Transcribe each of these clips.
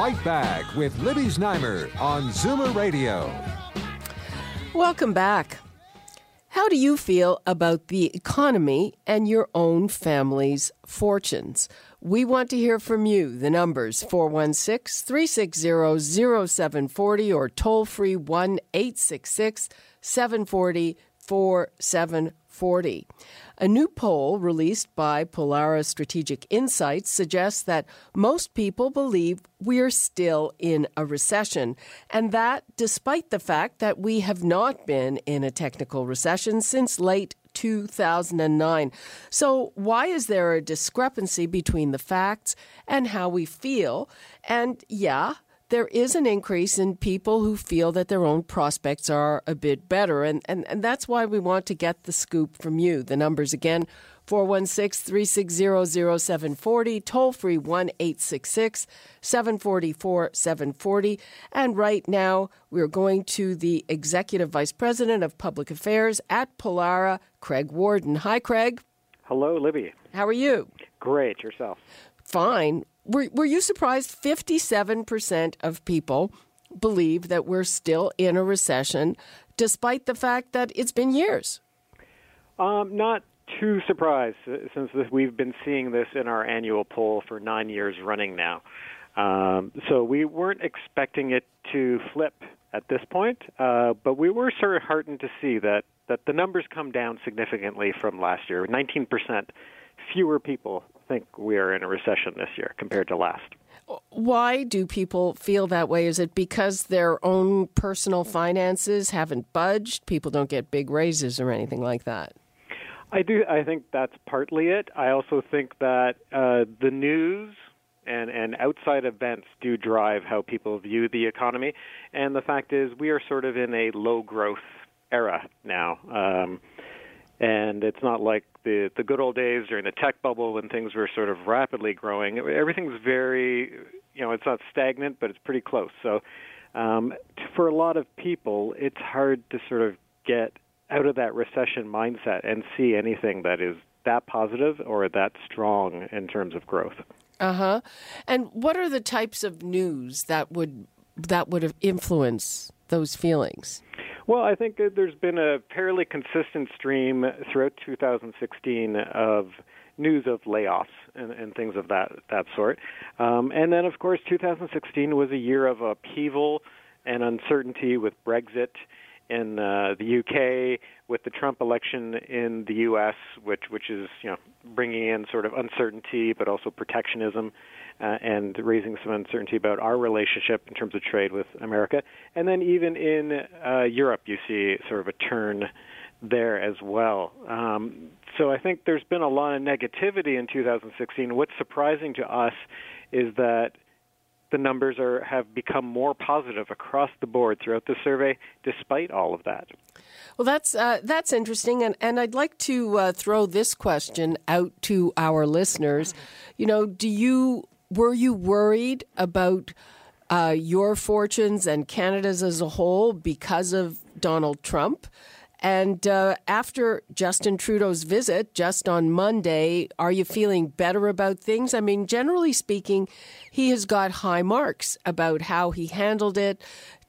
Fight Back with Libby Znaimer on Zoomer Radio. Welcome back. How do you feel about the economy and your own family's fortunes? We want to hear from you. The numbers 416 360 0740 or toll free 1 866 740 4740. A new poll released by Pollara Strategic Insights suggests that most people believe we're still in a recession, and that despite the fact that we have not been in a technical recession since late 2009. So, why is there a discrepancy between the facts and how we feel? And yeah, there is an increase in people who feel that their own prospects are a bit better. And, and, and that's why we want to get the scoop from you. The numbers again 416 360 0740, toll free 1 866 744 740. And right now, we're going to the Executive Vice President of Public Affairs at Pollara, Craig Worden. Hi, Craig. Hello, Libby. How are you? Great. Yourself? Fine were, were you surprised 57% of people believe that we're still in a recession despite the fact that it's been years? Um, not too surprised uh, since we've been seeing this in our annual poll for nine years running now. Um, so we weren't expecting it to flip at this point, uh, but we were sort of heartened to see that, that the numbers come down significantly from last year. 19% fewer people think we are in a recession this year compared to last. Why do people feel that way? Is it because their own personal finances haven't budged? People don't get big raises or anything like that? I do. I think that's partly it. I also think that uh, the news and, and outside events do drive how people view the economy. And the fact is, we are sort of in a low growth era now. Um, and it's not like the the good old days during the tech bubble when things were sort of rapidly growing. Everything's very, you know, it's not stagnant, but it's pretty close. So, um, for a lot of people, it's hard to sort of get out of that recession mindset and see anything that is that positive or that strong in terms of growth. Uh huh. And what are the types of news that would that would influence those feelings? Well, I think there's been a fairly consistent stream throughout 2016 of news of layoffs and, and things of that that sort. Um, and then, of course, 2016 was a year of upheaval and uncertainty with Brexit in uh, the UK, with the Trump election in the U.S., which which is you know bringing in sort of uncertainty, but also protectionism uh, and raising some uncertainty about our relationship in terms of trade with America. And then even in uh, Europe, you see sort of a turn there as well. Um, so I think there's been a lot of negativity in 2016. What's surprising to us is that the numbers are have become more positive across the board throughout the survey, despite all of that. Well, that's uh, that's interesting, and and I'd like to uh, throw this question out to our listeners. You know, do you were you worried about uh, your fortunes and Canada's as a whole because of Donald Trump? And uh, after Justin Trudeau's visit just on Monday, are you feeling better about things? I mean, generally speaking, he has got high marks about how he handled it.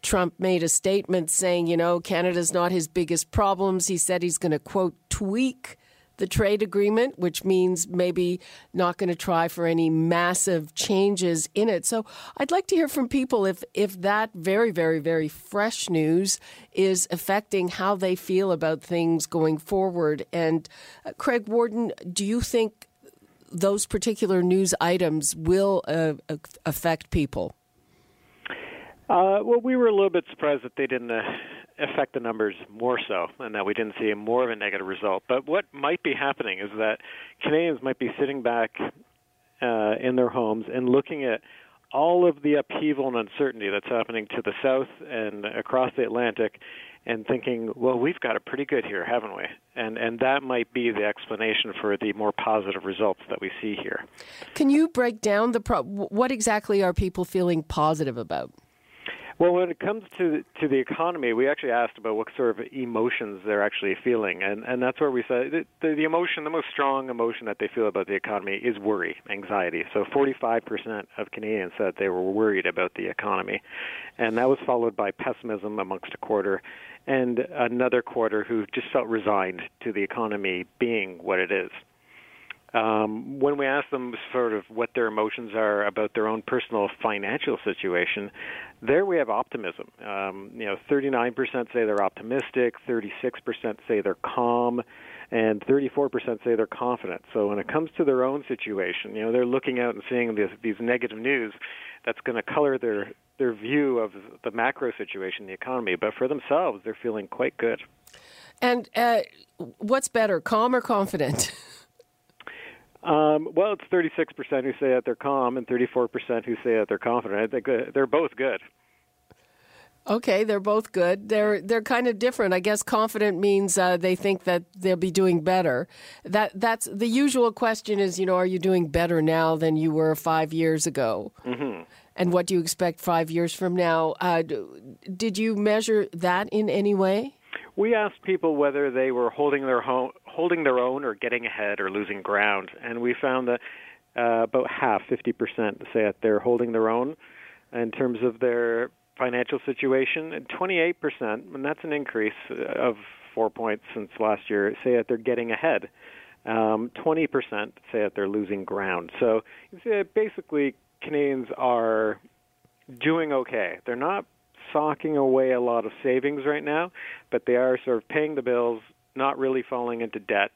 Trump made a statement saying, you know, Canada's not his biggest problems. He said he's going to, quote, tweak the trade agreement, which means maybe not going to try for any massive changes in it. So I'd like to hear from people if, if that very, very, very fresh news is affecting how they feel about things going forward. And uh, Craig Worden, do you think those particular news items will uh, affect people? Uh, well, we were a little bit surprised that they didn't uh, affect the numbers more so, and that we didn't see more of a negative result. But what might be happening is that Canadians might be sitting back uh, in their homes and looking at all of the upheaval and uncertainty that's happening to the south and across the Atlantic and thinking, well, we've got it pretty good here, haven't we? And and that might be the explanation for the more positive results that we see here. Can you break down the pro- what exactly are people feeling positive about? Well, when it comes to to the economy, we actually asked about what sort of emotions they're actually feeling, and and that's where we said the, the emotion, the most strong emotion that they feel about the economy is worry, anxiety. So 45% of Canadians said they were worried about the economy, and that was followed by pessimism amongst a quarter, and another quarter who just felt resigned to the economy being what it is. Um, when we ask them sort of what their emotions are about their own personal financial situation, there we have optimism. Um, you know, 39% say they're optimistic, 36% say they're calm, and 34% say they're confident. So when it comes to their own situation, you know, they're looking out and seeing this, these negative news that's going to color their their view of the macro situation, the economy. But for themselves, they're feeling quite good. And uh, what's better, calm or confident? Um, well, it's 36% who say that they're calm and 34% who say that they're confident. I think uh, they're both good. Okay, they're both good. They're they're kind of different. I guess confident means uh, they think that they'll be doing better. That that's the usual question is, you know, are you doing better now than you were five years ago? Mm-hmm. And what do you expect five years from now? Uh, did you measure that in any way? We asked people whether they were holding their home, holding their own, or getting ahead, or losing ground, and we found that uh, about half, 50%, say that they're holding their own in terms of their financial situation, and 28%, and that's an increase of four points since last year, say that they're getting ahead. Um, 20% say that they're losing ground. So you see basically Canadians are doing okay. They're not socking away a lot of savings right now, but they are sort of paying the bills, not really falling into debt,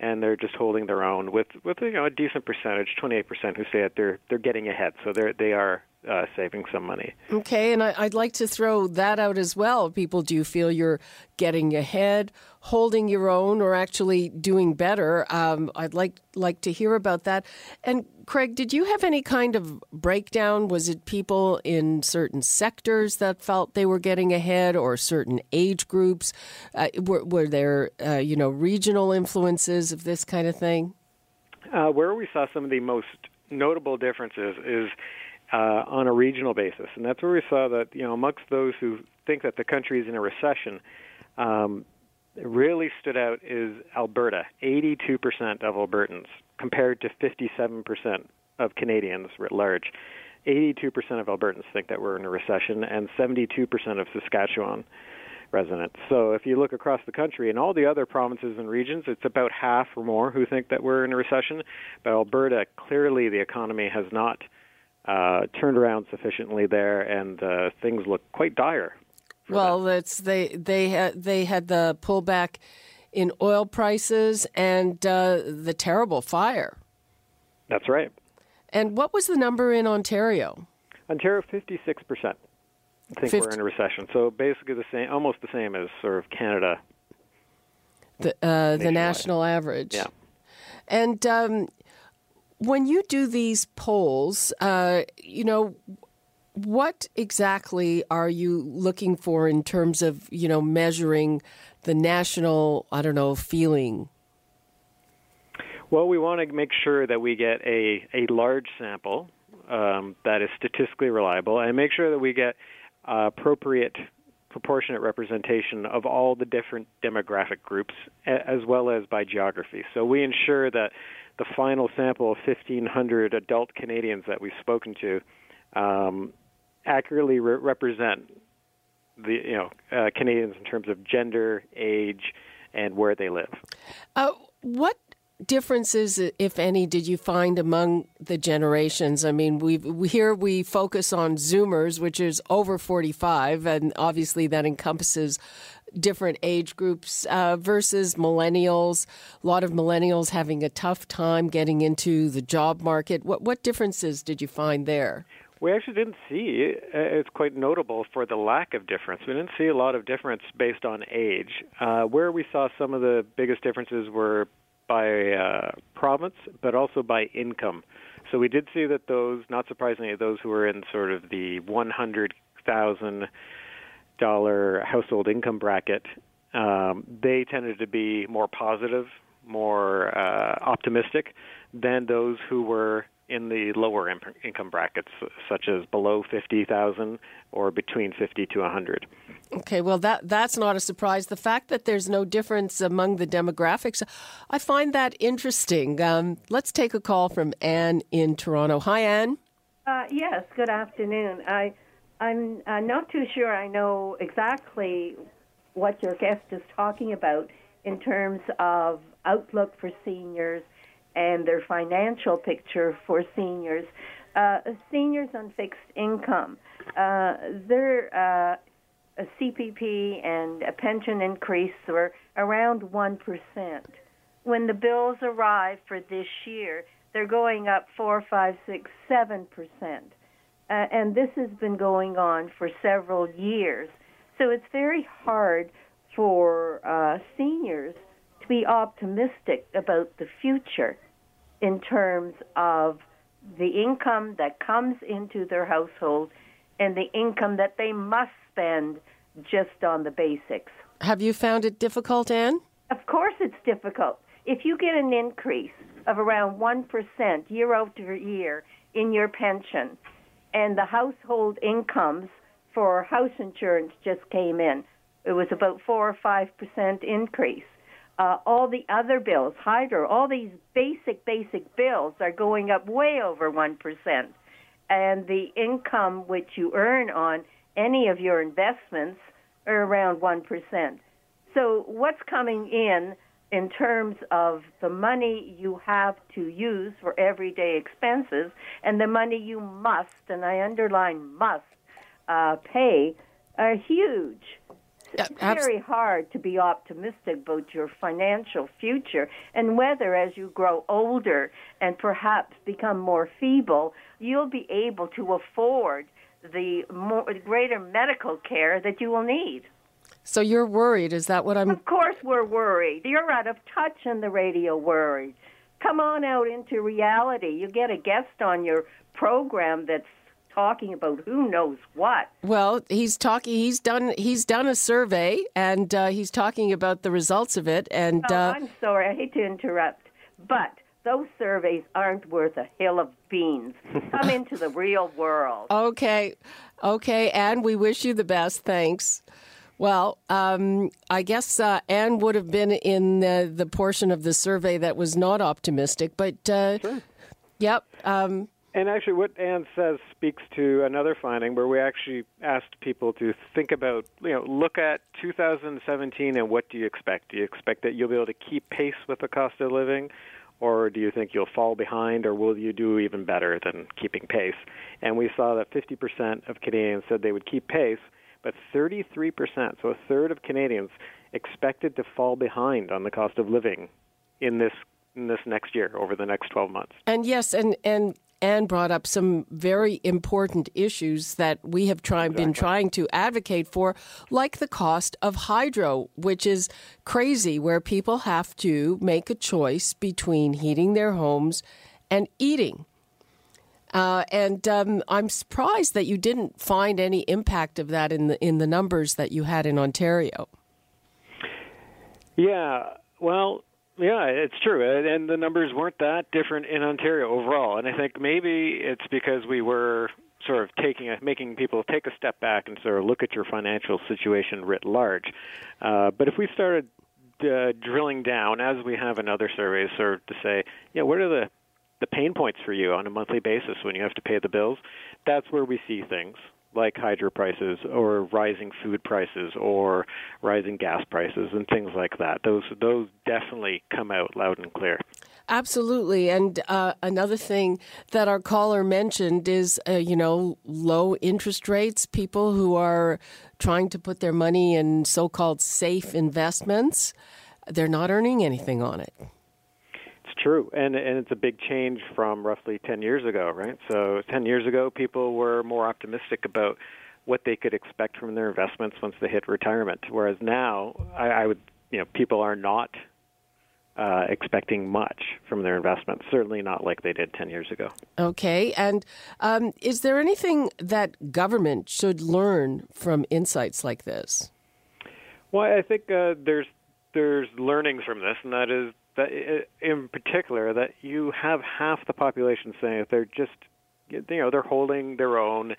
and they're just holding their own with with you know a decent percentage, 28% who say that they're they're getting ahead. So they're they are uh, saving some money. Okay, and I, would like to throw that out as well. People, do you feel you're getting ahead, holding your own, or actually doing better? Um, I'd like like to hear about that. And Craig, did you have any kind of breakdown? Was it people in certain sectors that felt they were getting ahead, or certain age groups? Uh, were, were, there, uh, you know, regional influences of this kind of thing? Uh, where we saw some of the most notable differences is uh, on a regional basis, and that's where we saw that you know amongst those who think that the country is in a recession, um, really stood out is Alberta. 82% of Albertans, compared to 57% of Canadians writ large. 82% of Albertans think that we're in a recession, and 72% of Saskatchewan residents. So if you look across the country and all the other provinces and regions, it's about half or more who think that we're in a recession. But Alberta, clearly the economy has not uh, turned around sufficiently there, and uh, things look quite dire. Well, that's they they had they had the pullback in oil prices and uh, the terrible fire. That's right. And what was the number in Ontario? Ontario, fifty-six percent. I think 50. we're in a recession. So basically the same, almost the same as sort of Canada. The uh, the national average. Yeah. And um, when you do these polls, uh, you know, what exactly are you looking for in terms of, you know, measuring the national, I don't know, feeling? Well, we want to make sure that we get a, a large sample um, that is statistically reliable and make sure that we get appropriate proportionate representation of all the different demographic groups as well as by geography. So we ensure that the final sample of 1,500 adult Canadians that we've spoken to um, accurately re- represent the you know uh, Canadians in terms of gender, age, and where they live. Uh, what differences, if any, did you find among the generations? I mean, we here we focus on Zoomers, which is over forty-five, and obviously that encompasses different age groups uh, versus millennials. A lot of millennials having a tough time getting into the job market. What what differences did you find there? We actually didn't see. Uh, it's quite notable for the lack of difference. We didn't see a lot of difference based on age. Uh, where we saw some of the biggest differences were by uh, province, but also by income. So we did see that those, not surprisingly, those who were in sort of the one hundred thousand dollar household income bracket, um, they tended to be more positive, more uh, optimistic than those who were in the lower income brackets, such as below 50,000 or between 50 to 100. Okay, well that that's not a surprise. The fact that there's no difference among the demographics, I find that interesting. Um, let's take a call from Anne in Toronto. Hi, Anne. Uh, yes. Good afternoon. I I'm uh, not too sure. I know exactly what your guest is talking about in terms of outlook for seniors and their financial picture for seniors. Uh, seniors on fixed income, uh, their uh, CPP and a pension increase were around 1%. When the bills arrive for this year, they're going up 4, 5, 6, 7%. Uh, and this has been going on for several years. So it's very hard for uh, seniors to be optimistic about the future in terms of the income that comes into their household and the income that they must spend just on the basics. Have you found it difficult, Anne? Of course, it's difficult. If you get an increase of around 1% year over year in your pension, and the household incomes for house insurance just came in, it was about 4 or 5% increase uh, all the other bills, hydro, all these basic, basic bills are going up way over 1%. And the income which you earn on any of your investments are around 1%. So, what's coming in in terms of the money you have to use for everyday expenses and the money you must, and I underline must, uh, pay are huge it's very hard to be optimistic about your financial future and whether as you grow older and perhaps become more feeble, you'll be able to afford the more, greater medical care that you will need. So you're worried, is that what I'm Of course we're worried. You're out of touch on the radio worried. Come on out into reality. You get a guest on your program that's talking about who knows what. Well, he's talking. He's done. He's done a survey, and uh, he's talking about the results of it. And oh, uh, I'm sorry, I hate to interrupt, but those surveys aren't worth a hill of beans. Come into the real world. Okay, okay, and we wish you the best. Thanks. Well, um, I guess uh, Anne would have been in the, the, portion of the survey that was not optimistic, but uh, sure. yep. Um, and actually, what Anne says speaks to another finding where we actually asked people to think about, you know, look at 2017 and what do you expect? Do you expect that you'll be able to keep pace with the cost of living? Or do you think you'll fall behind, or will you do even better than keeping pace? And we saw that 50% of Canadians said they would keep pace, but 33%, so a third of Canadians, expected to fall behind on the cost of living in this in this next year over the next 12 months. And yes, and and Anne brought up some very important issues that we have try, exactly. been trying to advocate for, like the cost of hydro, which is crazy, where people have to make a choice between heating their homes and eating. Uh, and um, I'm surprised that you didn't find any impact of that in the in the numbers that you had in Ontario. Yeah, well, yeah, it's true, and the numbers weren't that different in Ontario overall. And I think maybe it's because we were sort of taking a, making people take a step back and sort of look at your financial situation writ large. Uh, but if we started uh, drilling down, as we have in other surveys, sort of to say, yeah, what are the the pain points for you on a monthly basis when you have to pay the bills? That's where we see things like hydro prices or rising food prices or rising gas prices and things like that. Those those definitely come out loud and clear. Absolutely, and uh, another thing that our caller mentioned is, uh, you know, low interest rates. People who are trying to put their money in so-called safe investments, they're not earning anything on it true, and and it's a big change from roughly 10 years ago, right? So 10 years ago, people were more optimistic about what they could expect from their investments once they hit retirement, whereas now, I, I would, you know, people are not uh, expecting much from their investments. Certainly not like they did 10 years ago. Okay. And um, is there anything that government should learn from insights like this? Well, I think uh, there's there's learnings from this, and that is that in particular that you have half the population saying that they're just you know they're holding their own,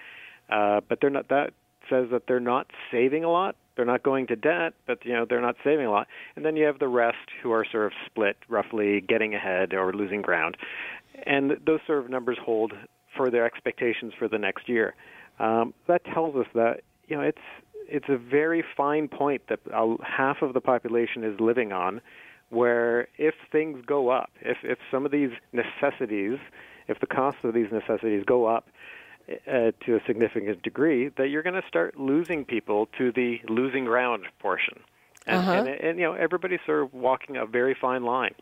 uh, but they're not. That says that they're not saving a lot. They're not going to debt, but you know they're not saving a lot. And then you have the rest who are sort of split, roughly getting ahead or losing ground. And those sort of numbers hold for their expectations for the next year. Um, that tells us that you know it's it's a very fine point that half of the population is living on, where if things go up, if if some of these necessities, if the costs of these necessities go up, uh, to a significant degree that you're going to start losing people to the losing ground portion. And, uh-huh. and, and, you know, everybody's sort of walking a very fine line.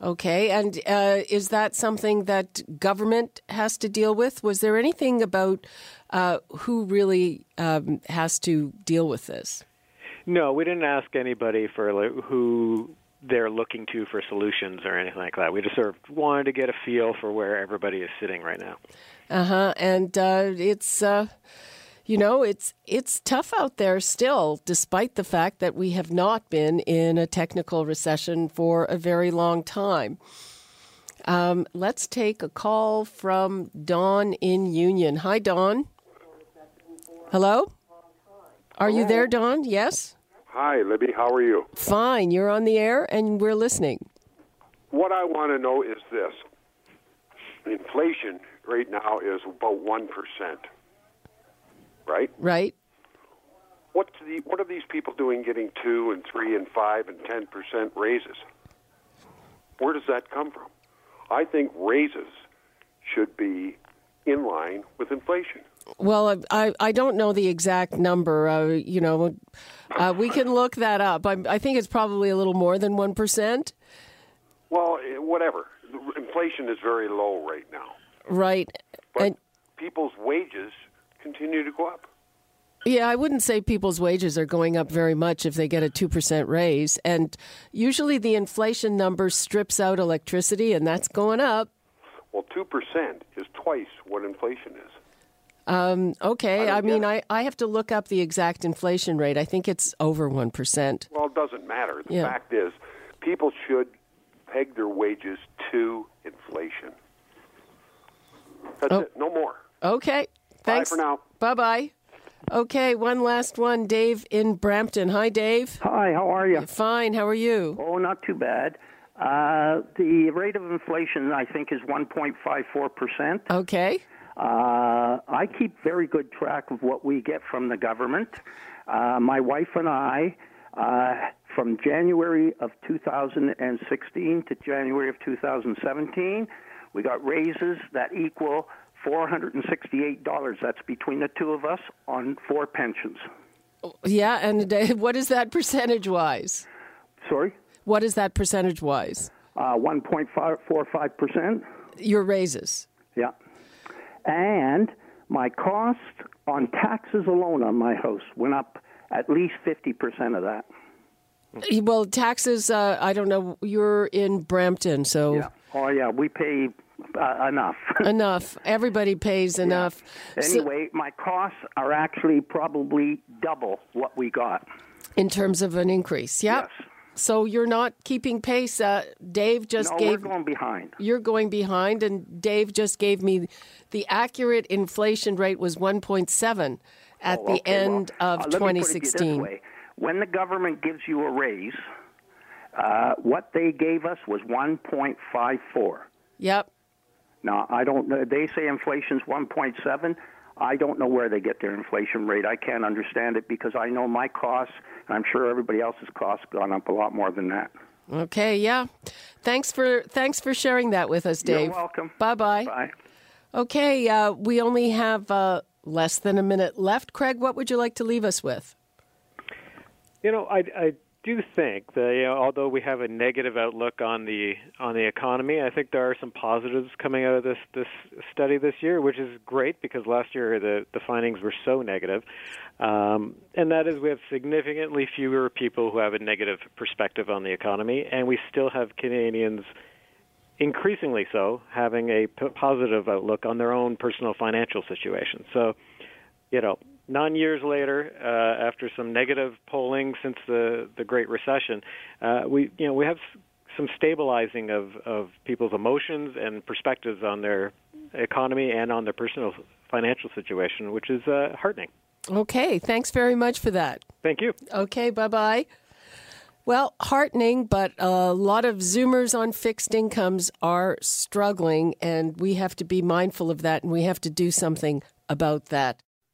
Okay, and uh, is that something that government has to deal with? Was there anything about uh, who really um, has to deal with this? No, we didn't ask anybody for like, who they're looking to for solutions or anything like that. We just sort of wanted to get a feel for where everybody is sitting right now. Uh huh. And uh, it's. Uh, you know, it's it's tough out there still, despite the fact that we have not been in a technical recession for a very long time. Um, let's take a call from Dawn in Union. Hi, Dawn. Hello. Are you there, Dawn? Yes. Hi, Libby. How are you? Fine. You're on the air, and we're listening. What I want to know is this: inflation right now is about one percent, right? Right. What's the what are these people doing, getting two and three and five and ten percent raises? Where does that come from? I think raises should be in line with inflation. Well, I I don't know the exact number. Uh, you know, uh, we can look that up. I, I, think it's probably a little more than one percent. Well, eh, whatever. Inflation is very low right now. Right. But and, people's wages continue to go up. Yeah, I wouldn't say people's wages are going up very much if they get a 2% raise. And usually the inflation number strips out electricity, and that's going up. Well, 2% is twice what inflation is. Um, okay, I, I mean, I, I have to look up the exact inflation rate. I think it's over 1%. Well, it doesn't matter. The yeah. fact is, people should peg their wages to inflation. That's oh. it. No more. Okay. Thanks. Bye for now. Bye bye. Okay, one last one. Dave in Brampton. Hi, Dave. Hi, how are you? Fine. How are you? Oh, not too bad. Uh, the rate of inflation, I think, is 1.54%. Okay. Uh, I keep very good track of what we get from the government. Uh, my wife and I, uh, from January of 2016 to January of 2017, we got raises that equal $468. That's between the two of us on four pensions. Yeah, and uh, what is that percentage wise? Sorry? What is that percentage wise? Uh, 1.45%. Your raises? Yeah. And my cost on taxes alone on my house went up at least 50% of that. Well, taxes, uh, I don't know. You're in Brampton, so. Yeah. Oh, yeah. We pay uh, enough. enough. Everybody pays yeah. enough. Anyway, so, my costs are actually probably double what we got. In terms of an increase, yeah. Yes. So you're not keeping pace. Uh, Dave just no, gave. we're going behind. You're going behind, and Dave just gave me the accurate inflation rate was 1.7 at oh, the okay, end well, of uh, 2016. When the government gives you a raise, uh, what they gave us was 1.54. Yep. Now I don't. They say inflation's 1.7. I don't know where they get their inflation rate. I can't understand it because I know my costs, and I'm sure everybody else's costs gone up a lot more than that. Okay, yeah. Thanks for thanks for sharing that with us, Dave. You're welcome. Bye-bye. Bye. Okay, uh, we only have uh, less than a minute left. Craig, what would you like to leave us with? You know, I, I do think that you know, although we have a negative outlook on the on the economy, I think there are some positives coming out of this this study this year, which is great because last year the the findings were so negative, um, and that is we have significantly fewer people who have a negative perspective on the economy, and we still have Canadians increasingly so having a p- positive outlook on their own personal financial situation. So, you know, nine years later, uh, after some negative polling since the the Great Recession, uh, we you know we have some stabilizing of of people's emotions and perspectives on their economy and on their personal financial situation, which is uh, heartening. Okay, thanks very much for that. Thank you. Okay, bye bye. Well, heartening, but a lot of Zoomers on fixed incomes are struggling, and we have to be mindful of that, and we have to do something about that.